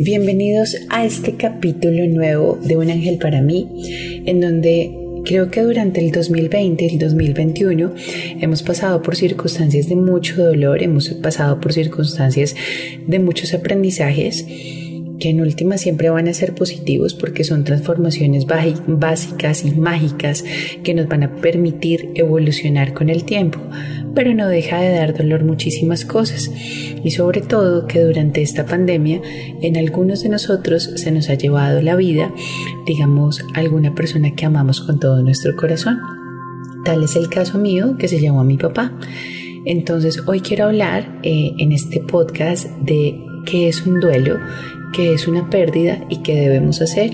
Bienvenidos a este capítulo nuevo de Un Ángel para mí, en donde creo que durante el 2020 y el 2021 hemos pasado por circunstancias de mucho dolor, hemos pasado por circunstancias de muchos aprendizajes que en última siempre van a ser positivos porque son transformaciones básicas y mágicas que nos van a permitir evolucionar con el tiempo, pero no deja de dar dolor muchísimas cosas y sobre todo que durante esta pandemia en algunos de nosotros se nos ha llevado la vida, digamos, alguna persona que amamos con todo nuestro corazón. Tal es el caso mío que se llamó a mi papá. Entonces hoy quiero hablar eh, en este podcast de qué es un duelo que es una pérdida y que debemos hacer.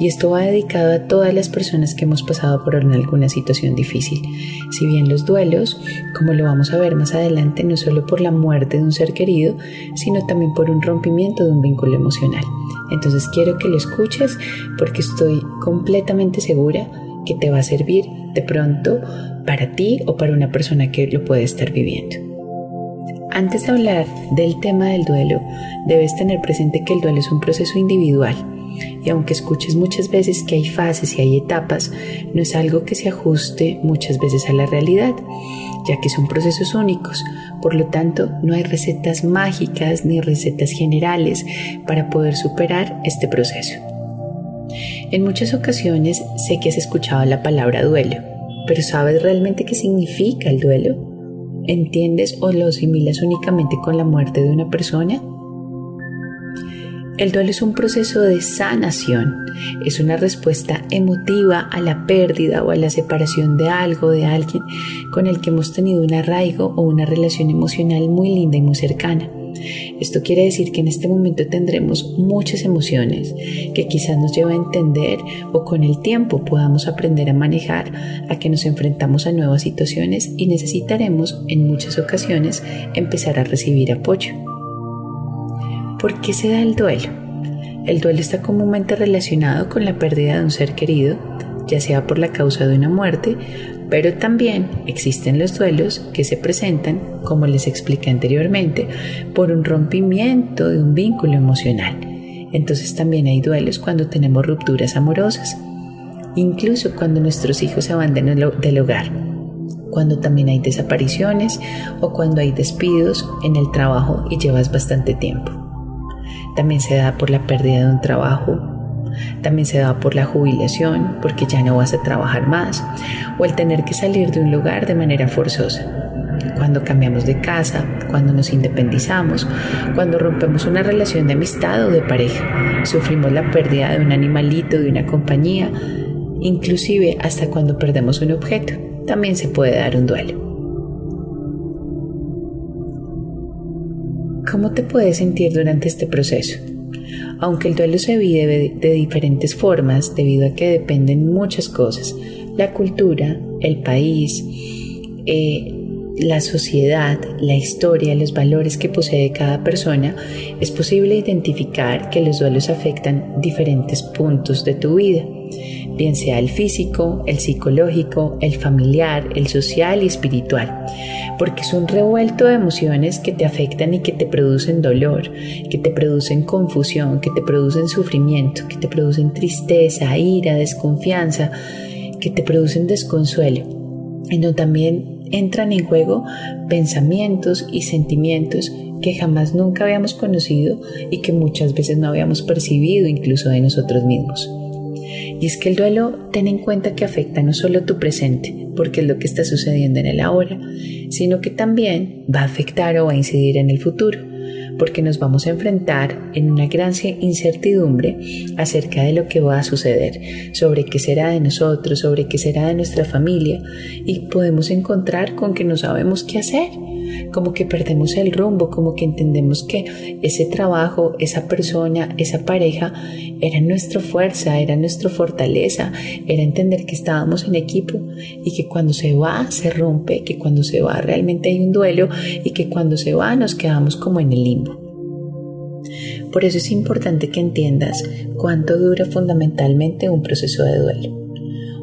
Y esto va dedicado a todas las personas que hemos pasado por alguna situación difícil. Si bien los duelos, como lo vamos a ver más adelante, no solo por la muerte de un ser querido, sino también por un rompimiento de un vínculo emocional. Entonces quiero que lo escuches porque estoy completamente segura que te va a servir de pronto para ti o para una persona que lo puede estar viviendo. Antes de hablar del tema del duelo, debes tener presente que el duelo es un proceso individual y aunque escuches muchas veces que hay fases y hay etapas, no es algo que se ajuste muchas veces a la realidad, ya que son procesos únicos. Por lo tanto, no hay recetas mágicas ni recetas generales para poder superar este proceso. En muchas ocasiones sé que has escuchado la palabra duelo, pero ¿sabes realmente qué significa el duelo? ¿Entiendes o lo asimilas únicamente con la muerte de una persona? El duelo es un proceso de sanación, es una respuesta emotiva a la pérdida o a la separación de algo, de alguien con el que hemos tenido un arraigo o una relación emocional muy linda y muy cercana. Esto quiere decir que en este momento tendremos muchas emociones que quizás nos lleva a entender o con el tiempo podamos aprender a manejar, a que nos enfrentamos a nuevas situaciones y necesitaremos en muchas ocasiones empezar a recibir apoyo. ¿Por qué se da el duelo? El duelo está comúnmente relacionado con la pérdida de un ser querido, ya sea por la causa de una muerte pero también existen los duelos que se presentan, como les expliqué anteriormente, por un rompimiento de un vínculo emocional. Entonces también hay duelos cuando tenemos rupturas amorosas, incluso cuando nuestros hijos abandonan del hogar, cuando también hay desapariciones o cuando hay despidos en el trabajo y llevas bastante tiempo. También se da por la pérdida de un trabajo también se da por la jubilación, porque ya no vas a trabajar más, o el tener que salir de un lugar de manera forzosa. Cuando cambiamos de casa, cuando nos independizamos, cuando rompemos una relación de amistad o de pareja, sufrimos la pérdida de un animalito, de una compañía, inclusive hasta cuando perdemos un objeto, también se puede dar un duelo. ¿Cómo te puedes sentir durante este proceso? Aunque el duelo se vive de diferentes formas debido a que dependen muchas cosas, la cultura, el país, eh, la sociedad, la historia, los valores que posee cada persona, es posible identificar que los duelos afectan diferentes puntos de tu vida, bien sea el físico, el psicológico, el familiar, el social y espiritual, porque es un revuelto de emociones que te afectan y que te producen dolor, que te producen confusión, que te producen sufrimiento, que te producen tristeza, ira, desconfianza, que te producen desconsuelo, en donde también entran en juego pensamientos y sentimientos que jamás nunca habíamos conocido y que muchas veces no habíamos percibido incluso de nosotros mismos. Y es que el duelo ten en cuenta que afecta no solo tu presente, porque es lo que está sucediendo en el ahora, sino que también va a afectar o va a incidir en el futuro porque nos vamos a enfrentar en una gran incertidumbre acerca de lo que va a suceder, sobre qué será de nosotros, sobre qué será de nuestra familia y podemos encontrar con que no sabemos qué hacer como que perdemos el rumbo, como que entendemos que ese trabajo, esa persona, esa pareja era nuestra fuerza, era nuestra fortaleza, era entender que estábamos en equipo y que cuando se va se rompe, que cuando se va realmente hay un duelo y que cuando se va nos quedamos como en el limbo. Por eso es importante que entiendas cuánto dura fundamentalmente un proceso de duelo.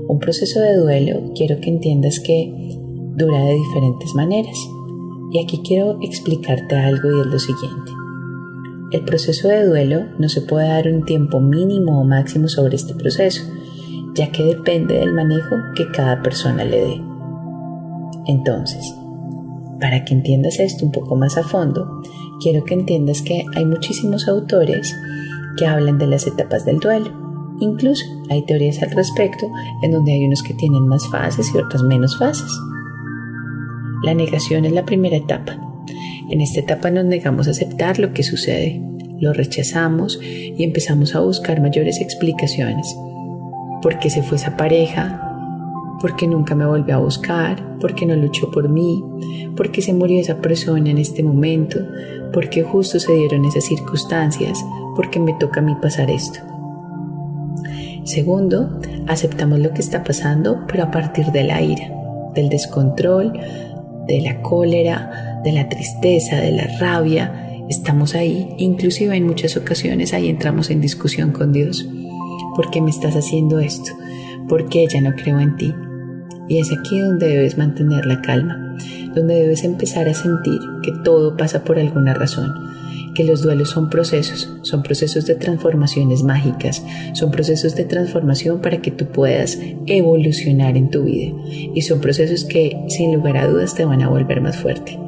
Un proceso de duelo quiero que entiendas que dura de diferentes maneras. Y aquí quiero explicarte algo y es lo siguiente. el proceso de duelo no se puede dar un tiempo mínimo o máximo sobre este proceso, ya que depende del manejo que cada persona le dé. Entonces, para que entiendas esto un poco más a fondo, quiero que entiendas que hay muchísimos autores que hablan de las etapas del duelo. Incluso hay teorías al respecto en donde hay unos que tienen más fases y otras menos fases. La negación es la primera etapa. En esta etapa nos negamos a aceptar lo que sucede, lo rechazamos y empezamos a buscar mayores explicaciones. ¿Por qué se fue esa pareja? ¿Por qué nunca me volvió a buscar? ¿Por qué no luchó por mí? ¿Por qué se murió esa persona en este momento? ¿Por qué justo se dieron esas circunstancias? ¿Por qué me toca a mí pasar esto? Segundo, aceptamos lo que está pasando, pero a partir de la ira, del descontrol, de la cólera, de la tristeza, de la rabia. Estamos ahí, inclusive en muchas ocasiones ahí entramos en discusión con Dios. ¿Por qué me estás haciendo esto? ¿Por qué ya no creo en ti? Y es aquí donde debes mantener la calma, donde debes empezar a sentir que todo pasa por alguna razón, que los duelos son procesos, son procesos de transformaciones mágicas, son procesos de transformación para que tú puedas evolucionar en tu vida y son procesos que sin lugar a dudas te van a volver más fuerte.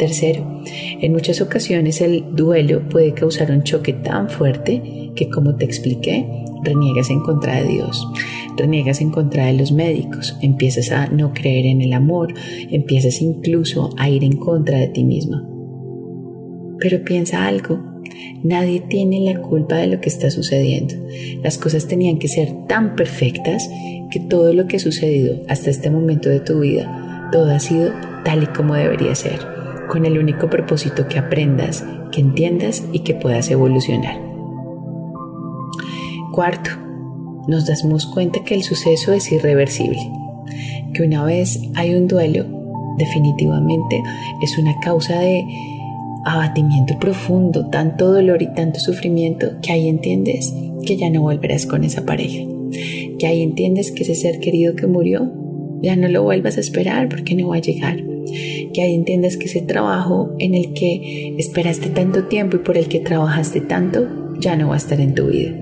Tercero, en muchas ocasiones el duelo puede causar un choque tan fuerte que como te expliqué, reniegas en contra de Dios, reniegas en contra de los médicos, empiezas a no creer en el amor, empiezas incluso a ir en contra de ti misma. Pero piensa algo, nadie tiene la culpa de lo que está sucediendo. Las cosas tenían que ser tan perfectas que todo lo que ha sucedido hasta este momento de tu vida, todo ha sido tal y como debería ser, con el único propósito que aprendas, que entiendas y que puedas evolucionar. Cuarto, nos damos cuenta que el suceso es irreversible, que una vez hay un duelo, definitivamente es una causa de abatimiento profundo, tanto dolor y tanto sufrimiento, que ahí entiendes que ya no volverás con esa pareja, que ahí entiendes que ese ser querido que murió, ya no lo vuelvas a esperar porque no va a llegar, que ahí entiendas que ese trabajo en el que esperaste tanto tiempo y por el que trabajaste tanto, ya no va a estar en tu vida.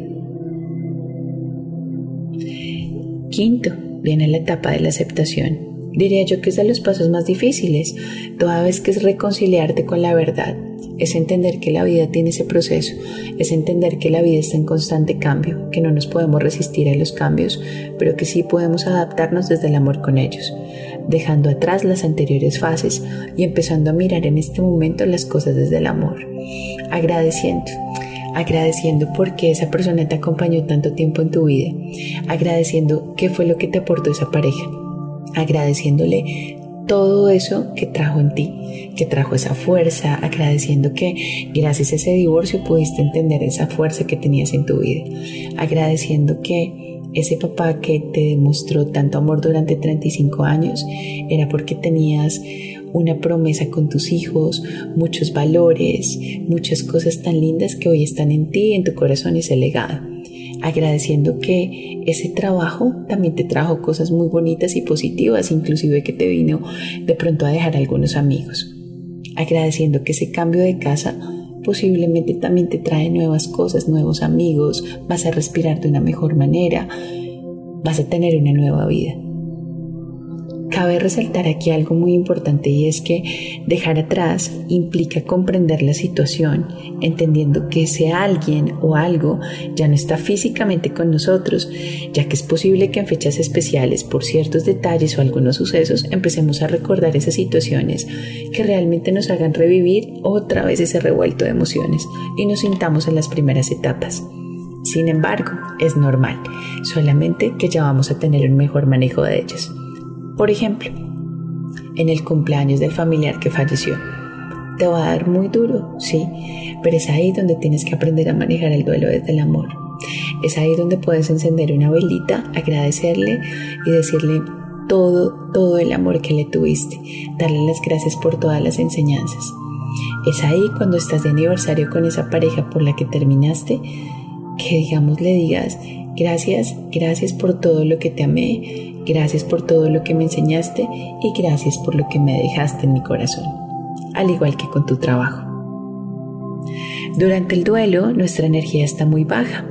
Quinto, viene la etapa de la aceptación. Diría yo que es de los pasos más difíciles, toda vez que es reconciliarte con la verdad, es entender que la vida tiene ese proceso, es entender que la vida está en constante cambio, que no nos podemos resistir a los cambios, pero que sí podemos adaptarnos desde el amor con ellos, dejando atrás las anteriores fases y empezando a mirar en este momento las cosas desde el amor, agradeciendo agradeciendo porque esa persona te acompañó tanto tiempo en tu vida, agradeciendo qué fue lo que te aportó esa pareja, agradeciéndole todo eso que trajo en ti, que trajo esa fuerza, agradeciendo que gracias a ese divorcio pudiste entender esa fuerza que tenías en tu vida, agradeciendo que ese papá que te demostró tanto amor durante 35 años era porque tenías una promesa con tus hijos, muchos valores, muchas cosas tan lindas que hoy están en ti, en tu corazón y ese legado. Agradeciendo que ese trabajo también te trajo cosas muy bonitas y positivas, inclusive que te vino de pronto a dejar algunos amigos. Agradeciendo que ese cambio de casa posiblemente también te trae nuevas cosas, nuevos amigos, vas a respirar de una mejor manera, vas a tener una nueva vida. Cabe resaltar aquí algo muy importante y es que dejar atrás implica comprender la situación, entendiendo que ese alguien o algo ya no está físicamente con nosotros, ya que es posible que en fechas especiales, por ciertos detalles o algunos sucesos, empecemos a recordar esas situaciones que realmente nos hagan revivir otra vez ese revuelto de emociones y nos sintamos en las primeras etapas. Sin embargo, es normal, solamente que ya vamos a tener un mejor manejo de ellas. Por ejemplo, en el cumpleaños del familiar que falleció. Te va a dar muy duro, sí, pero es ahí donde tienes que aprender a manejar el duelo desde el amor. Es ahí donde puedes encender una velita, agradecerle y decirle todo, todo el amor que le tuviste, darle las gracias por todas las enseñanzas. Es ahí cuando estás de aniversario con esa pareja por la que terminaste, que digamos le digas, gracias, gracias por todo lo que te amé, Gracias por todo lo que me enseñaste y gracias por lo que me dejaste en mi corazón, al igual que con tu trabajo. Durante el duelo nuestra energía está muy baja,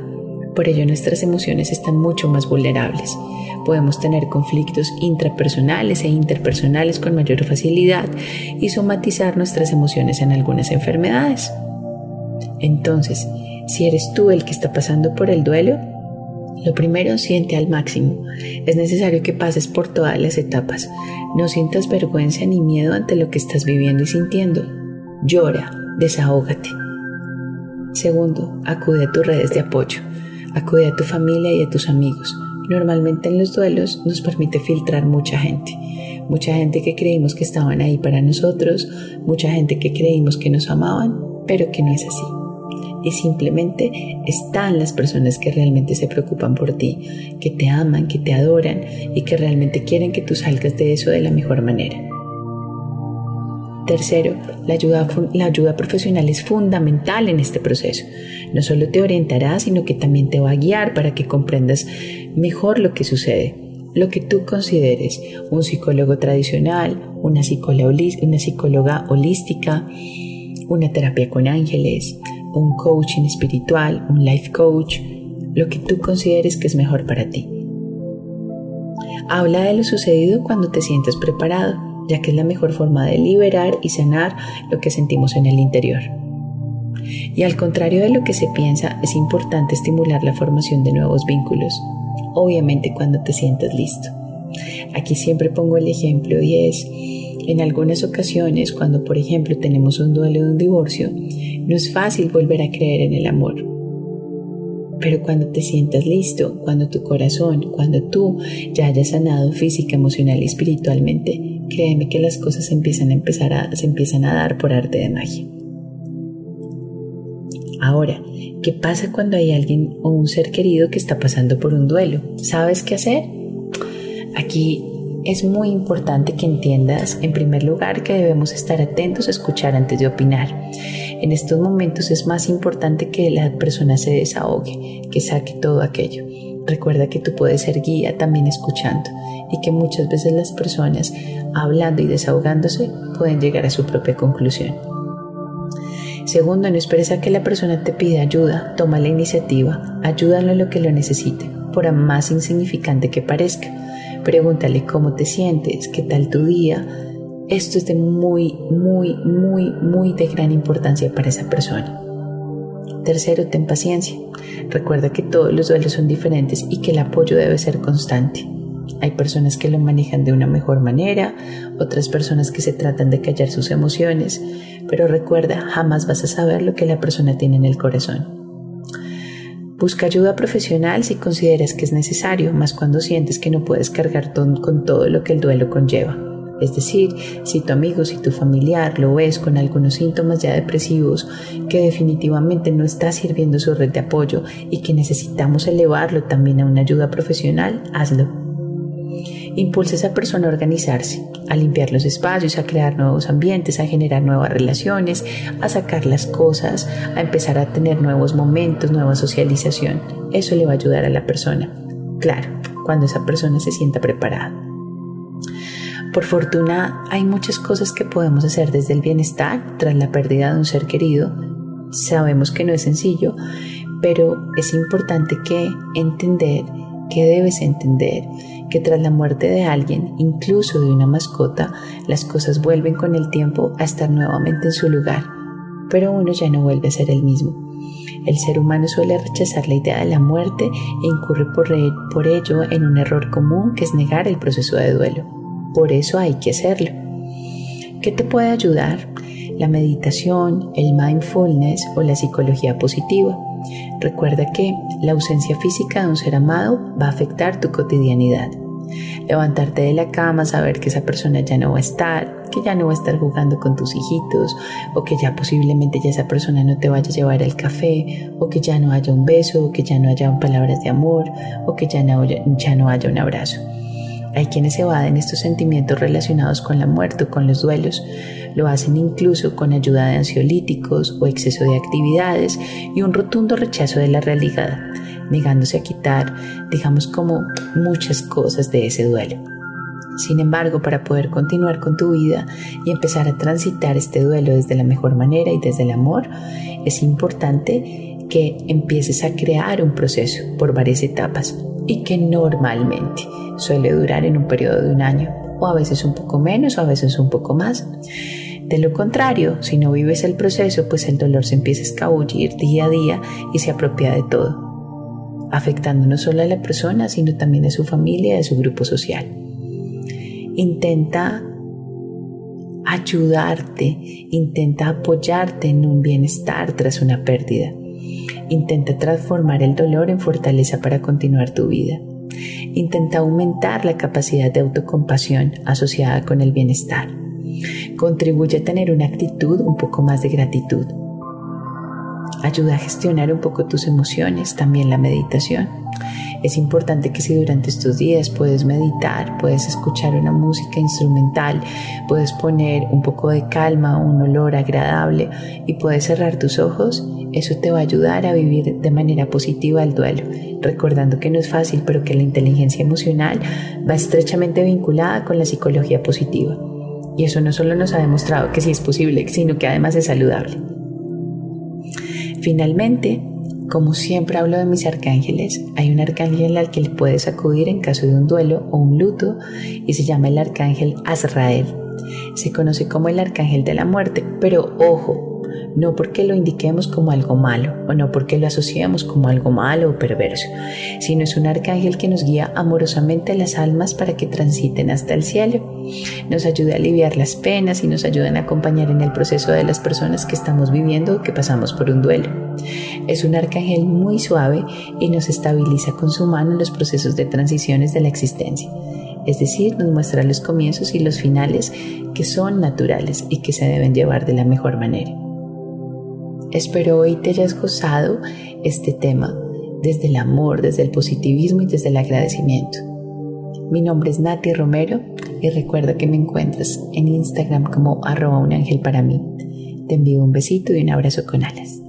por ello nuestras emociones están mucho más vulnerables. Podemos tener conflictos intrapersonales e interpersonales con mayor facilidad y somatizar nuestras emociones en algunas enfermedades. Entonces, si eres tú el que está pasando por el duelo, lo primero, siente al máximo. Es necesario que pases por todas las etapas. No sientas vergüenza ni miedo ante lo que estás viviendo y sintiendo. Llora, desahógate. Segundo, acude a tus redes de apoyo. Acude a tu familia y a tus amigos. Normalmente en los duelos nos permite filtrar mucha gente. Mucha gente que creímos que estaban ahí para nosotros, mucha gente que creímos que nos amaban, pero que no es así y simplemente están las personas que realmente se preocupan por ti, que te aman, que te adoran y que realmente quieren que tú salgas de eso de la mejor manera. Tercero, la ayuda, la ayuda profesional es fundamental en este proceso. No solo te orientará, sino que también te va a guiar para que comprendas mejor lo que sucede lo que tú consideres un psicólogo tradicional, una psicóloga, una psicóloga holística, una terapia con ángeles, un coaching espiritual, un life coach, lo que tú consideres que es mejor para ti. Habla de lo sucedido cuando te sientes preparado, ya que es la mejor forma de liberar y sanar lo que sentimos en el interior. Y al contrario de lo que se piensa, es importante estimular la formación de nuevos vínculos, obviamente cuando te sientas listo. Aquí siempre pongo el ejemplo y es, en algunas ocasiones, cuando por ejemplo tenemos un duelo de un divorcio, no es fácil volver a creer en el amor. Pero cuando te sientas listo, cuando tu corazón, cuando tú ya hayas sanado física, emocional y espiritualmente, créeme que las cosas empiezan a empezar a, se empiezan a dar por arte de magia. Ahora, ¿qué pasa cuando hay alguien o un ser querido que está pasando por un duelo? ¿Sabes qué hacer? Aquí es muy importante que entiendas, en primer lugar, que debemos estar atentos a escuchar antes de opinar. En estos momentos es más importante que la persona se desahogue, que saque todo aquello. Recuerda que tú puedes ser guía también escuchando y que muchas veces las personas, hablando y desahogándose, pueden llegar a su propia conclusión. Segundo, no esperes a que la persona te pida ayuda, toma la iniciativa, ayúdalo en lo que lo necesite, por más insignificante que parezca. Pregúntale cómo te sientes, qué tal tu día. Esto es de muy, muy, muy, muy de gran importancia para esa persona. Tercero, ten paciencia. Recuerda que todos los duelos son diferentes y que el apoyo debe ser constante. Hay personas que lo manejan de una mejor manera, otras personas que se tratan de callar sus emociones, pero recuerda, jamás vas a saber lo que la persona tiene en el corazón. Busca ayuda profesional si consideras que es necesario, más cuando sientes que no puedes cargar con todo lo que el duelo conlleva. Es decir, si tu amigo, si tu familiar lo ves con algunos síntomas ya depresivos, que definitivamente no está sirviendo su red de apoyo y que necesitamos elevarlo también a una ayuda profesional, hazlo. Impulsa a esa persona a organizarse, a limpiar los espacios, a crear nuevos ambientes, a generar nuevas relaciones, a sacar las cosas, a empezar a tener nuevos momentos, nueva socialización. Eso le va a ayudar a la persona. Claro, cuando esa persona se sienta preparada. Por fortuna hay muchas cosas que podemos hacer desde el bienestar tras la pérdida de un ser querido. Sabemos que no es sencillo, pero es importante que entender, que debes entender que tras la muerte de alguien, incluso de una mascota, las cosas vuelven con el tiempo a estar nuevamente en su lugar, pero uno ya no vuelve a ser el mismo. El ser humano suele rechazar la idea de la muerte e incurre por, por ello en un error común que es negar el proceso de duelo. Por eso hay que hacerlo. ¿Qué te puede ayudar? La meditación, el mindfulness o la psicología positiva. Recuerda que la ausencia física de un ser amado va a afectar tu cotidianidad. Levantarte de la cama, saber que esa persona ya no va a estar, que ya no va a estar jugando con tus hijitos, o que ya posiblemente ya esa persona no te vaya a llevar el café, o que ya no haya un beso, o que ya no haya palabras de amor, o que ya no haya un abrazo. Hay quienes evaden estos sentimientos relacionados con la muerte o con los duelos. Lo hacen incluso con ayuda de ansiolíticos o exceso de actividades y un rotundo rechazo de la realidad, negándose a quitar, digamos, como muchas cosas de ese duelo. Sin embargo, para poder continuar con tu vida y empezar a transitar este duelo desde la mejor manera y desde el amor, es importante que empieces a crear un proceso por varias etapas y que normalmente suele durar en un periodo de un año o a veces un poco menos o a veces un poco más. De lo contrario, si no vives el proceso, pues el dolor se empieza a escabullir día a día y se apropia de todo, afectando no solo a la persona, sino también a su familia y a su grupo social. Intenta ayudarte, intenta apoyarte en un bienestar tras una pérdida. Intenta transformar el dolor en fortaleza para continuar tu vida. Intenta aumentar la capacidad de autocompasión asociada con el bienestar. Contribuye a tener una actitud un poco más de gratitud. Ayuda a gestionar un poco tus emociones, también la meditación. Es importante que si durante estos días puedes meditar, puedes escuchar una música instrumental, puedes poner un poco de calma, un olor agradable y puedes cerrar tus ojos, eso te va a ayudar a vivir de manera positiva el duelo, recordando que no es fácil, pero que la inteligencia emocional va estrechamente vinculada con la psicología positiva. Y eso no solo nos ha demostrado que sí es posible, sino que además es saludable. Finalmente, como siempre hablo de mis arcángeles, hay un arcángel al que le puedes acudir en caso de un duelo o un luto y se llama el arcángel Azrael. Se conoce como el arcángel de la muerte, pero ojo, no porque lo indiquemos como algo malo o no porque lo asociemos como algo malo o perverso, sino es un arcángel que nos guía amorosamente las almas para que transiten hasta el cielo. Nos ayuda a aliviar las penas y nos ayuda a acompañar en el proceso de las personas que estamos viviendo o que pasamos por un duelo. Es un arcángel muy suave y nos estabiliza con su mano en los procesos de transiciones de la existencia es decir, nos muestra los comienzos y los finales que son naturales y que se deben llevar de la mejor manera. Espero hoy te hayas gozado este tema desde el amor, desde el positivismo y desde el agradecimiento. Mi nombre es Nati Romero y recuerda que me encuentras en Instagram como arroba para mí. Te envío un besito y un abrazo con alas.